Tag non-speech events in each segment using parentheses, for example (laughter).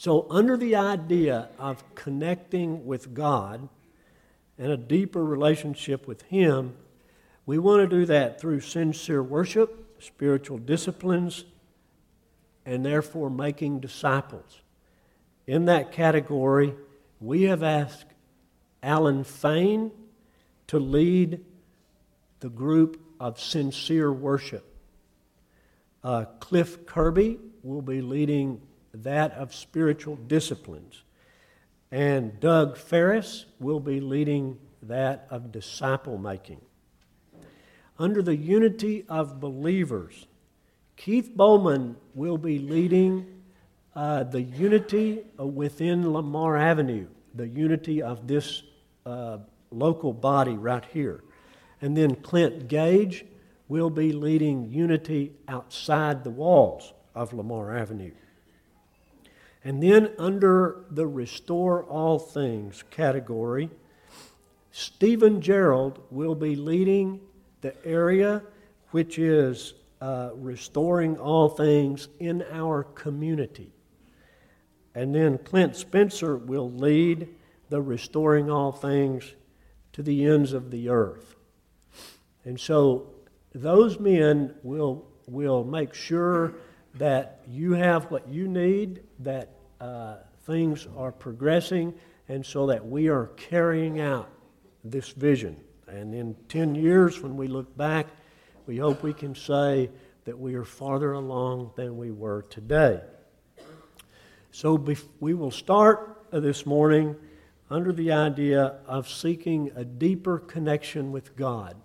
So, under the idea of connecting with God and a deeper relationship with Him, we want to do that through sincere worship, spiritual disciplines, and therefore making disciples. In that category, we have asked Alan Fain to lead the group of sincere worship. Uh, Cliff Kirby will be leading that of spiritual disciplines. And Doug Ferris will be leading that of disciple making. Under the unity of believers, Keith Bowman will be leading uh, the unity within Lamar Avenue, the unity of this uh, local body right here. And then Clint Gage will be leading unity outside the walls of Lamar Avenue. And then, under the Restore All Things category, Stephen Gerald will be leading the area which is uh, restoring all things in our community. And then Clint Spencer will lead the restoring all things to the ends of the earth. And so those men will, will make sure that you have what you need, that uh, things are progressing, and so that we are carrying out this vision. And in 10 years, when we look back, we hope we can say that we are farther along than we were today. So we will start this morning under the idea of seeking a deeper connection with God.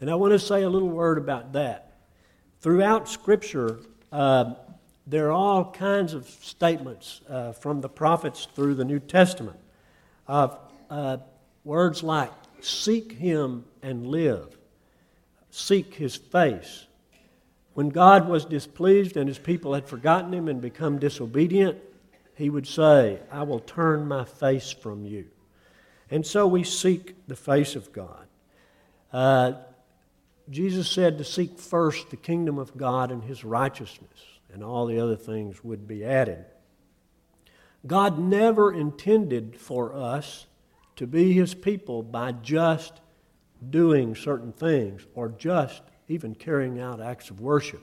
And I want to say a little word about that. Throughout Scripture, uh, there are all kinds of statements uh, from the prophets through the New Testament of uh, words like seek him and live, seek his face. When God was displeased and his people had forgotten him and become disobedient, he would say, I will turn my face from you. And so we seek the face of God. Uh, Jesus said to seek first the kingdom of God and his righteousness and all the other things would be added. God never intended for us to be his people by just doing certain things or just even carrying out acts of worship.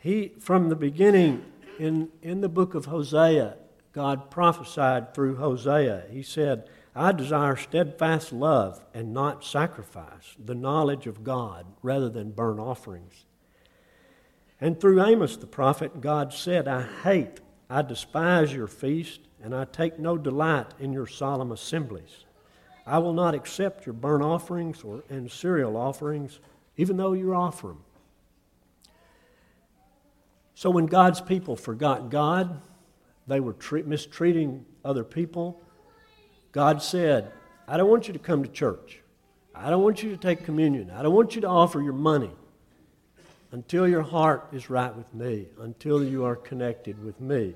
He, from the beginning, in, in the book of Hosea, God prophesied through Hosea. He said, I desire steadfast love and not sacrifice, the knowledge of God rather than burnt offerings. And through Amos the prophet, God said, I hate, I despise your feast, and I take no delight in your solemn assemblies. I will not accept your burnt offerings or, and cereal offerings, even though you offer them. So when God's people forgot God, they were tre- mistreating other people. God said, I don't want you to come to church. I don't want you to take communion. I don't want you to offer your money until your heart is right with me, until you are connected with me.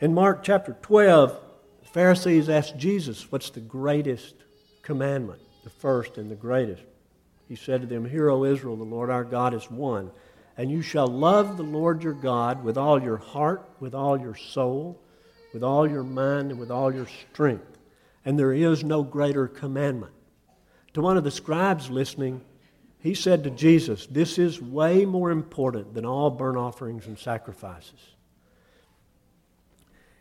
In Mark chapter 12, the Pharisees asked Jesus, What's the greatest commandment? The first and the greatest. He said to them, Hear, O Israel, the Lord our God is one. And you shall love the Lord your God with all your heart, with all your soul, with all your mind, and with all your strength. And there is no greater commandment. To one of the scribes listening, he said to Jesus, This is way more important than all burnt offerings and sacrifices.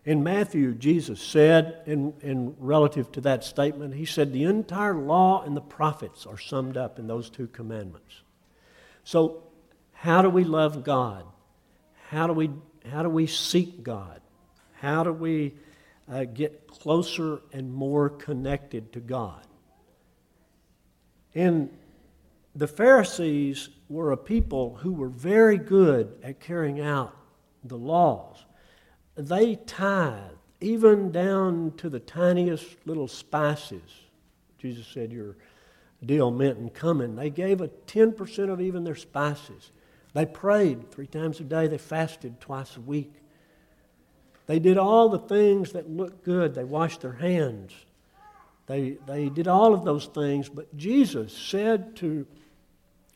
In Matthew, Jesus said, in, in relative to that statement, he said, The entire law and the prophets are summed up in those two commandments. So, how do we love God? How do we, how do we seek God? How do we uh, get closer and more connected to God? In the Pharisees were a people who were very good at carrying out the laws. They tithed, even down to the tiniest little spices. Jesus said, Your dill mint and cumin. They gave a 10% of even their spices. They prayed three times a day. They fasted twice a week. They did all the things that looked good. They washed their hands. They, they did all of those things. But Jesus said to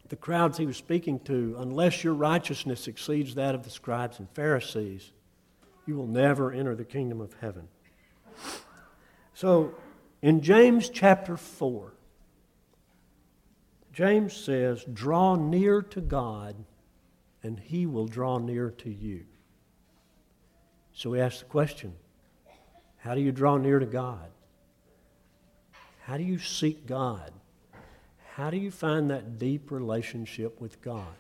the crowds he was speaking to, unless your righteousness exceeds that of the scribes and Pharisees, you will never enter the kingdom of heaven. So, in James chapter 4, James says, Draw near to God, and he will draw near to you. So we ask the question how do you draw near to God? How do you seek God? How do you find that deep relationship with God?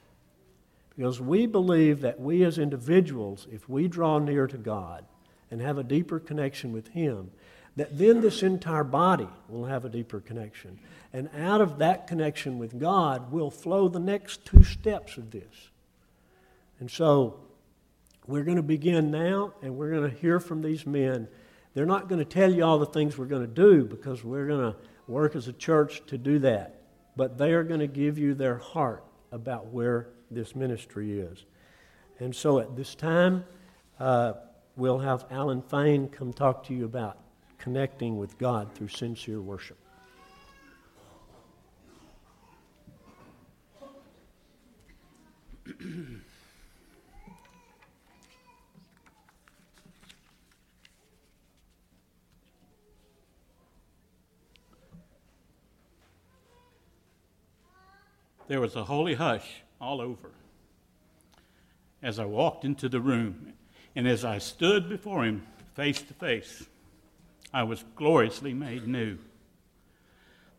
Because we believe that we as individuals, if we draw near to God and have a deeper connection with Him, that then this entire body will have a deeper connection. And out of that connection with God will flow the next two steps of this. And so we're going to begin now, and we're going to hear from these men they're not going to tell you all the things we're going to do because we're going to work as a church to do that. But they are going to give you their heart about where this ministry is. And so at this time, uh, we'll have Alan Fain come talk to you about connecting with God through sincere worship. There was a holy hush all over as I walked into the room. And as I stood before him face to face, I was gloriously made new.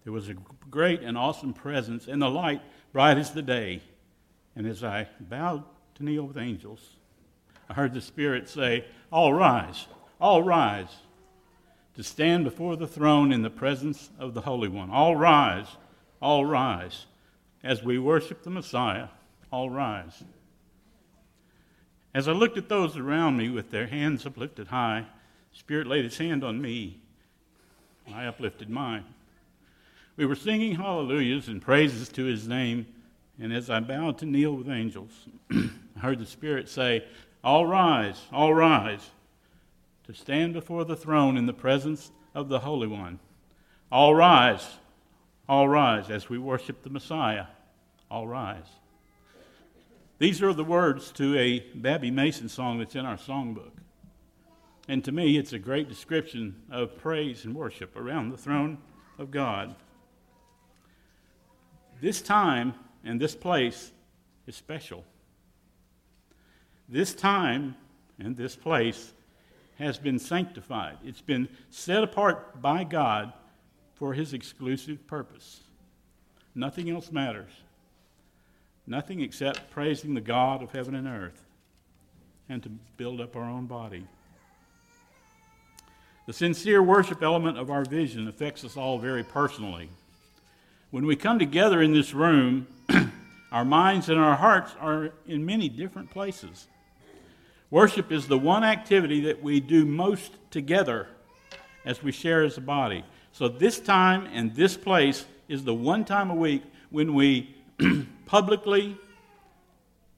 There was a great and awesome presence, and the light bright as the day. And as I bowed to kneel with angels, I heard the Spirit say, All rise, all rise, to stand before the throne in the presence of the Holy One. All rise, all rise as we worship the Messiah, all rise. As I looked at those around me with their hands uplifted high, Spirit laid his hand on me. I uplifted mine. We were singing hallelujahs and praises to his name, and as I bowed to kneel with angels, (clears throat) I heard the Spirit say, All rise, all rise, to stand before the throne in the presence of the Holy One. All rise, all rise as we worship the Messiah. All rise. These are the words to a Babbie Mason song that's in our songbook. And to me, it's a great description of praise and worship around the throne of God. This time and this place is special. This time and this place has been sanctified, it's been set apart by God for his exclusive purpose. Nothing else matters. Nothing except praising the God of heaven and earth and to build up our own body. The sincere worship element of our vision affects us all very personally. When we come together in this room, (clears throat) our minds and our hearts are in many different places. Worship is the one activity that we do most together as we share as a body. So, this time and this place is the one time a week when we (clears throat) publicly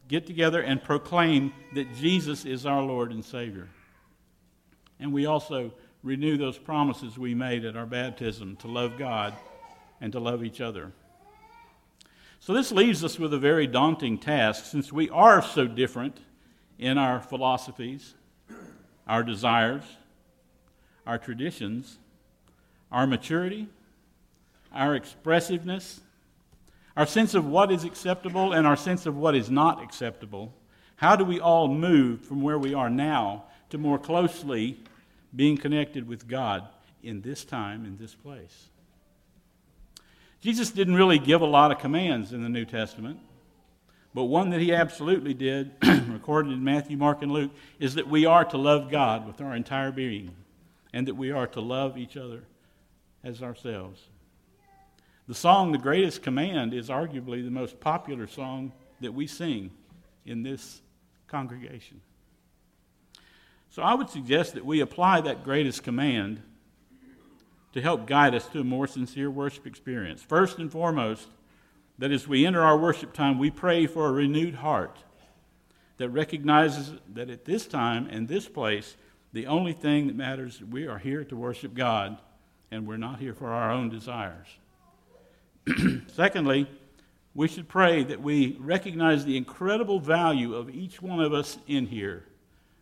get together and proclaim that Jesus is our Lord and Savior. And we also renew those promises we made at our baptism to love God and to love each other. So, this leaves us with a very daunting task since we are so different in our philosophies, our desires, our traditions, our maturity, our expressiveness, our sense of what is acceptable, and our sense of what is not acceptable. How do we all move from where we are now to more closely being connected with God in this time, in this place? Jesus didn't really give a lot of commands in the New Testament, but one that he absolutely did, (clears throat) recorded in Matthew, Mark, and Luke, is that we are to love God with our entire being and that we are to love each other as ourselves. The song, The Greatest Command, is arguably the most popular song that we sing in this congregation. So I would suggest that we apply that greatest command to help guide us to a more sincere worship experience. First and foremost, that as we enter our worship time, we pray for a renewed heart that recognizes that at this time and this place, the only thing that matters, we are here to worship God and we're not here for our own desires. (clears throat) Secondly, we should pray that we recognize the incredible value of each one of us in here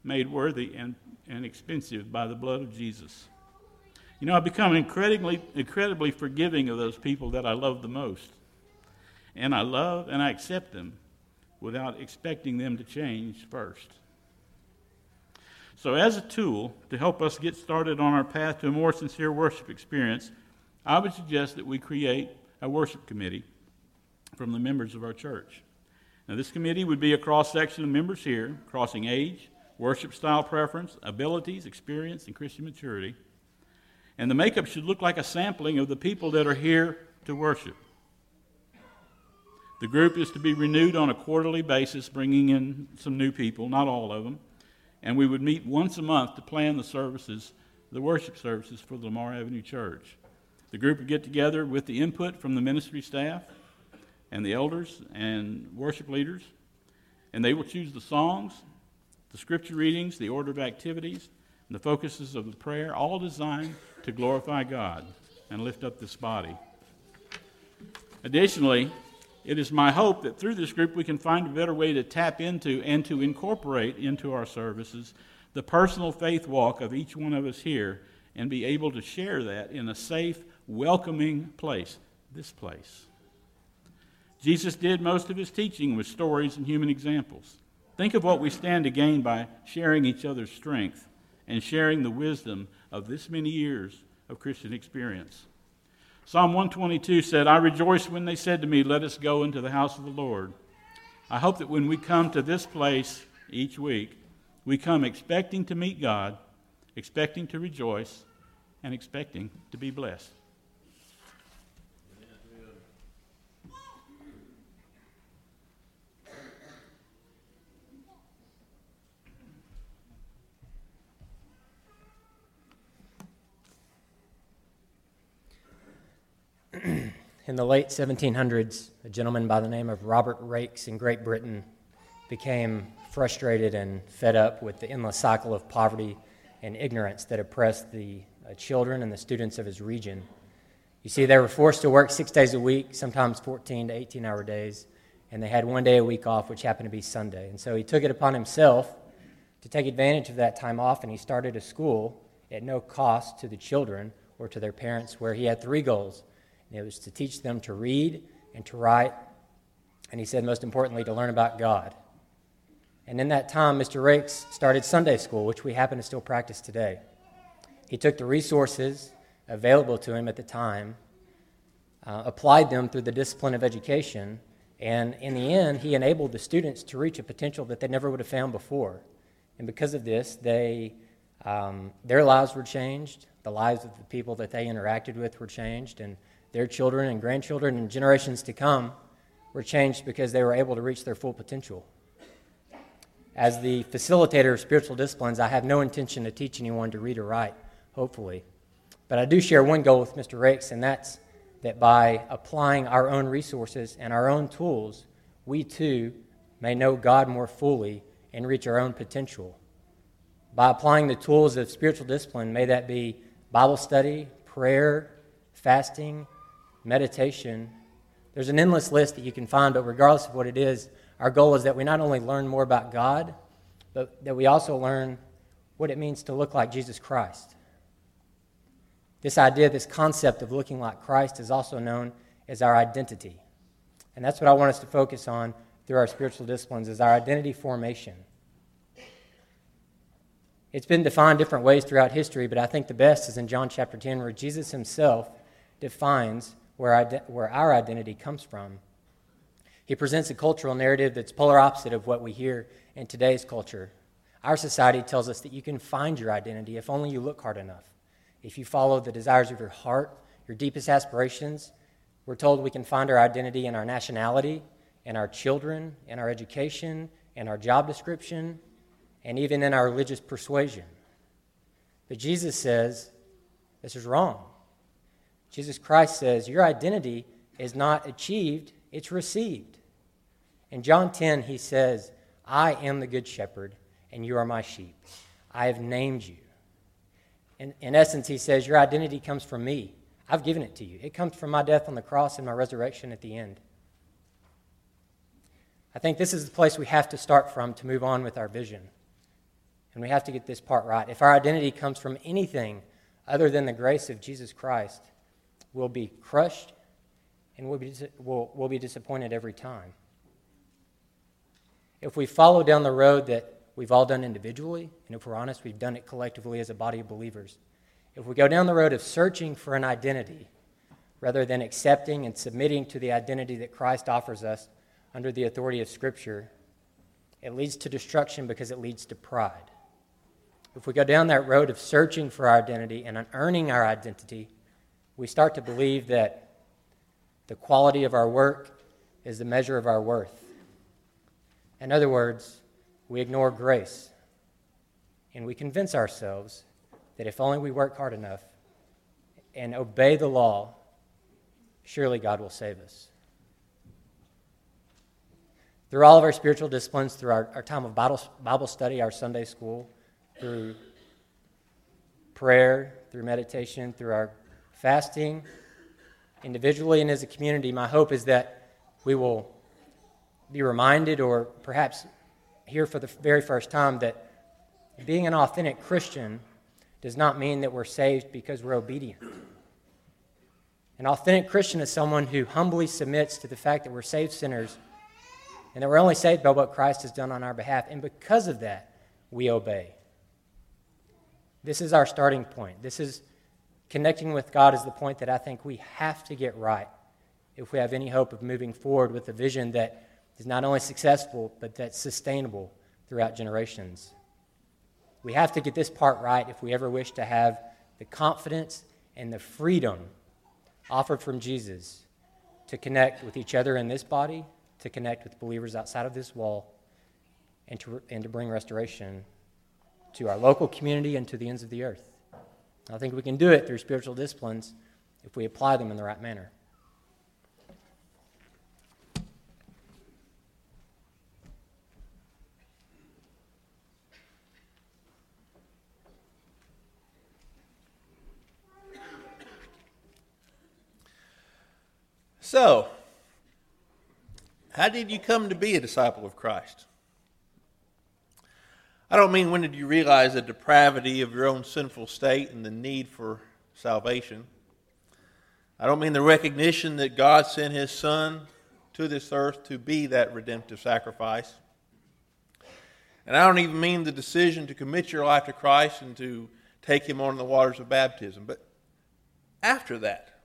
made worthy and, and expensive by the blood of Jesus. You know, I've become incredibly, incredibly forgiving of those people that I love the most. And I love and I accept them without expecting them to change first. So, as a tool to help us get started on our path to a more sincere worship experience, I would suggest that we create a worship committee from the members of our church. Now, this committee would be a cross section of members here, crossing age, worship style preference, abilities, experience, and Christian maturity. And the makeup should look like a sampling of the people that are here to worship. The group is to be renewed on a quarterly basis, bringing in some new people, not all of them. And we would meet once a month to plan the services, the worship services for the Lamar Avenue Church. The group would get together with the input from the ministry staff and the elders and worship leaders, and they will choose the songs, the scripture readings, the order of activities, and the focuses of the prayer, all designed to glorify God and lift up this body. Additionally, it is my hope that through this group we can find a better way to tap into and to incorporate into our services the personal faith walk of each one of us here and be able to share that in a safe, welcoming place, this place. Jesus did most of his teaching with stories and human examples. Think of what we stand to gain by sharing each other's strength and sharing the wisdom of this many years of Christian experience. Psalm 122 said, I rejoiced when they said to me, Let us go into the house of the Lord. I hope that when we come to this place each week, we come expecting to meet God, expecting to rejoice, and expecting to be blessed. In the late 1700s, a gentleman by the name of Robert Raikes in Great Britain became frustrated and fed up with the endless cycle of poverty and ignorance that oppressed the uh, children and the students of his region. You see, they were forced to work six days a week, sometimes 14 to 18 hour days, and they had one day a week off, which happened to be Sunday. And so he took it upon himself to take advantage of that time off, and he started a school at no cost to the children or to their parents, where he had three goals and it was to teach them to read and to write, and he said, most importantly, to learn about God. And in that time, Mr. Raikes started Sunday school, which we happen to still practice today. He took the resources available to him at the time, uh, applied them through the discipline of education, and in the end, he enabled the students to reach a potential that they never would have found before. And because of this, they, um, their lives were changed, the lives of the people that they interacted with were changed, and their children and grandchildren and generations to come were changed because they were able to reach their full potential. As the facilitator of spiritual disciplines, I have no intention to teach anyone to read or write, hopefully. But I do share one goal with Mr. Raikes, and that's that by applying our own resources and our own tools, we too may know God more fully and reach our own potential. By applying the tools of spiritual discipline, may that be Bible study, prayer, fasting, meditation. There's an endless list that you can find, but regardless of what it is, our goal is that we not only learn more about God, but that we also learn what it means to look like Jesus Christ. This idea, this concept of looking like Christ is also known as our identity. And that's what I want us to focus on through our spiritual disciplines is our identity formation. It's been defined different ways throughout history, but I think the best is in John chapter 10 where Jesus himself defines where, where our identity comes from. He presents a cultural narrative that's polar opposite of what we hear in today's culture. Our society tells us that you can find your identity if only you look hard enough. If you follow the desires of your heart, your deepest aspirations, we're told we can find our identity in our nationality, in our children, in our education, in our job description, and even in our religious persuasion. But Jesus says this is wrong. Jesus Christ says, Your identity is not achieved, it's received. In John 10, he says, I am the good shepherd, and you are my sheep. I have named you. In, in essence, he says, Your identity comes from me. I've given it to you. It comes from my death on the cross and my resurrection at the end. I think this is the place we have to start from to move on with our vision. And we have to get this part right. If our identity comes from anything other than the grace of Jesus Christ, we'll be crushed and we'll be, we'll, we'll be disappointed every time. If we follow down the road that we've all done individually, and if we're honest, we've done it collectively as a body of believers, if we go down the road of searching for an identity rather than accepting and submitting to the identity that Christ offers us under the authority of Scripture, it leads to destruction because it leads to pride. If we go down that road of searching for our identity and unearning our identity, we start to believe that the quality of our work is the measure of our worth. In other words, we ignore grace and we convince ourselves that if only we work hard enough and obey the law, surely God will save us. Through all of our spiritual disciplines, through our, our time of Bible, Bible study, our Sunday school, through prayer, through meditation, through our fasting, individually and as a community, my hope is that we will be reminded or perhaps hear for the very first time that being an authentic Christian does not mean that we're saved because we're obedient. An authentic Christian is someone who humbly submits to the fact that we're saved sinners and that we're only saved by what Christ has done on our behalf. And because of that, we obey. This is our starting point. This is connecting with God is the point that I think we have to get right if we have any hope of moving forward with a vision that is not only successful, but that's sustainable throughout generations. We have to get this part right if we ever wish to have the confidence and the freedom offered from Jesus to connect with each other in this body, to connect with believers outside of this wall, and to, and to bring restoration to our local community and to the ends of the earth. I think we can do it through spiritual disciplines if we apply them in the right manner. So, how did you come to be a disciple of Christ? I don't mean when did you realize the depravity of your own sinful state and the need for salvation. I don't mean the recognition that God sent his Son to this earth to be that redemptive sacrifice. And I don't even mean the decision to commit your life to Christ and to take him on the waters of baptism. But after that,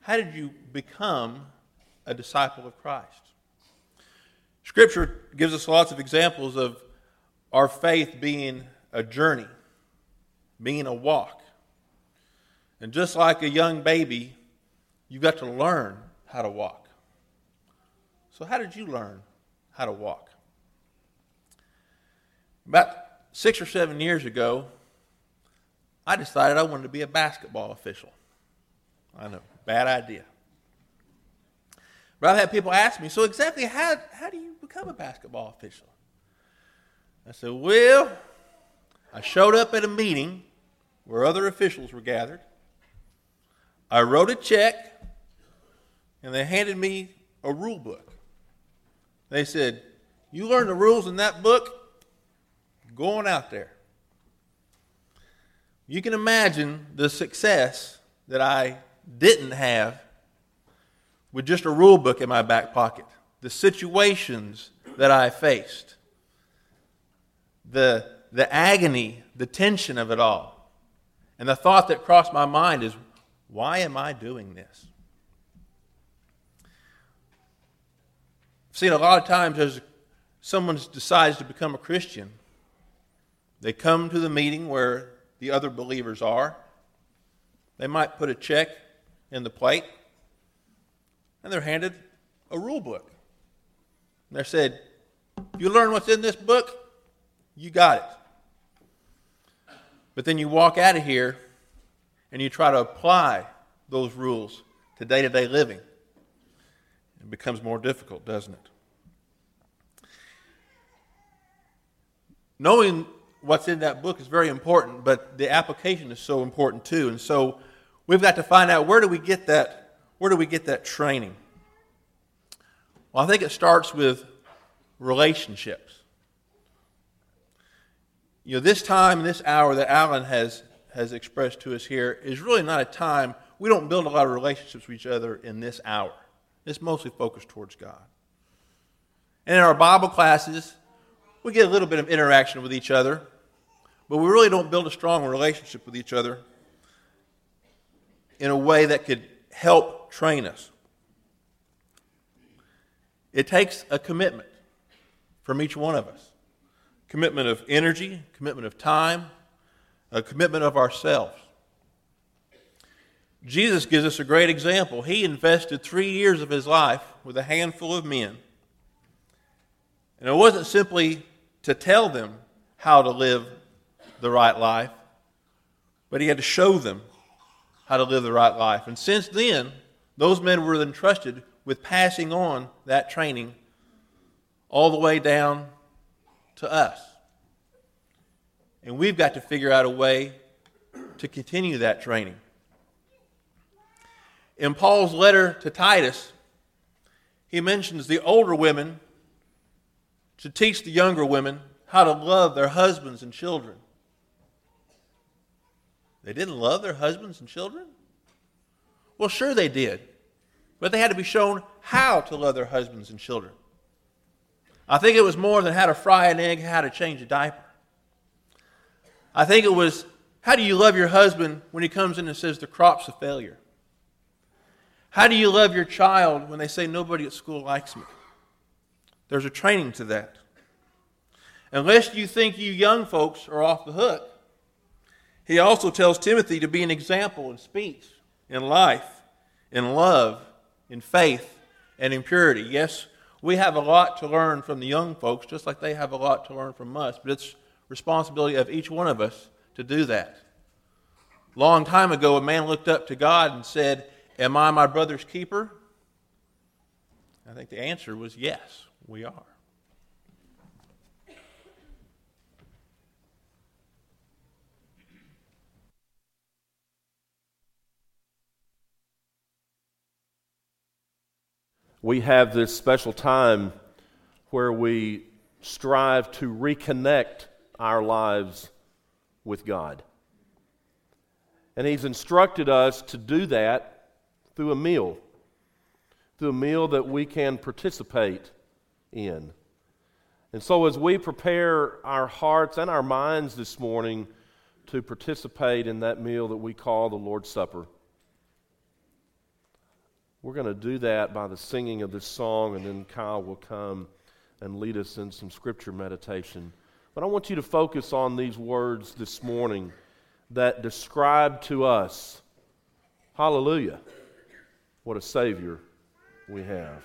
how did you become a disciple of Christ? Scripture gives us lots of examples of our faith being a journey, being a walk. And just like a young baby, you've got to learn how to walk. So, how did you learn how to walk? About six or seven years ago, I decided I wanted to be a basketball official. I know, bad idea. But I've had people ask me, so exactly how, how do you become a basketball official? I said, Well, I showed up at a meeting where other officials were gathered. I wrote a check, and they handed me a rule book. They said, You learn the rules in that book, going out there. You can imagine the success that I didn't have with just a rule book in my back pocket, the situations that I faced, the, the agony, the tension of it all. And the thought that crossed my mind is, why am I doing this? I've seen a lot of times as someone decides to become a Christian, they come to the meeting where the other believers are. They might put a check in the plate, and they're handed a rule book. And they're said, you learn what's in this book, you got it. But then you walk out of here and you try to apply those rules to day to day living. It becomes more difficult, doesn't it? Knowing what's in that book is very important, but the application is so important too. And so we've got to find out where do we get that, where do we get that training? Well, I think it starts with relationships. you know, this time, and this hour that Alan has, has expressed to us here is really not a time, we don't build a lot of relationships with each other in this hour. It's mostly focused towards God. And in our Bible classes, we get a little bit of interaction with each other, but we really don't build a strong relationship with each other in a way that could help train us. It takes a commitment from each one of us commitment of energy, commitment of time, a commitment of ourselves. Jesus gives us a great example. He invested three years of his life with a handful of men. And it wasn't simply to tell them how to live the right life, but he had to show them how to live the right life. And since then, those men were entrusted with passing on that training all the way down to us. And we've got to figure out a way to continue that training. In Paul's letter to Titus, he mentions the older women to teach the younger women how to love their husbands and children. They didn't love their husbands and children? Well, sure they did. But they had to be shown how to love their husbands and children. I think it was more than how to fry an egg, how to change a diaper. I think it was how do you love your husband when he comes in and says the crop's a failure? How do you love your child when they say nobody at school likes me? There's a training to that. Unless you think you young folks are off the hook, he also tells Timothy to be an example in speech, in life, in love, in faith, and in purity. Yes, we have a lot to learn from the young folks, just like they have a lot to learn from us, but it's responsibility of each one of us to do that. Long time ago, a man looked up to God and said, Am I my brother's keeper? I think the answer was yes, we are. We have this special time where we strive to reconnect our lives with God. And He's instructed us to do that through a meal, through a meal that we can participate in. And so, as we prepare our hearts and our minds this morning to participate in that meal that we call the Lord's Supper, we're going to do that by the singing of this song, and then Kyle will come and lead us in some scripture meditation. But I want you to focus on these words this morning that describe to us, hallelujah, what a Savior we have.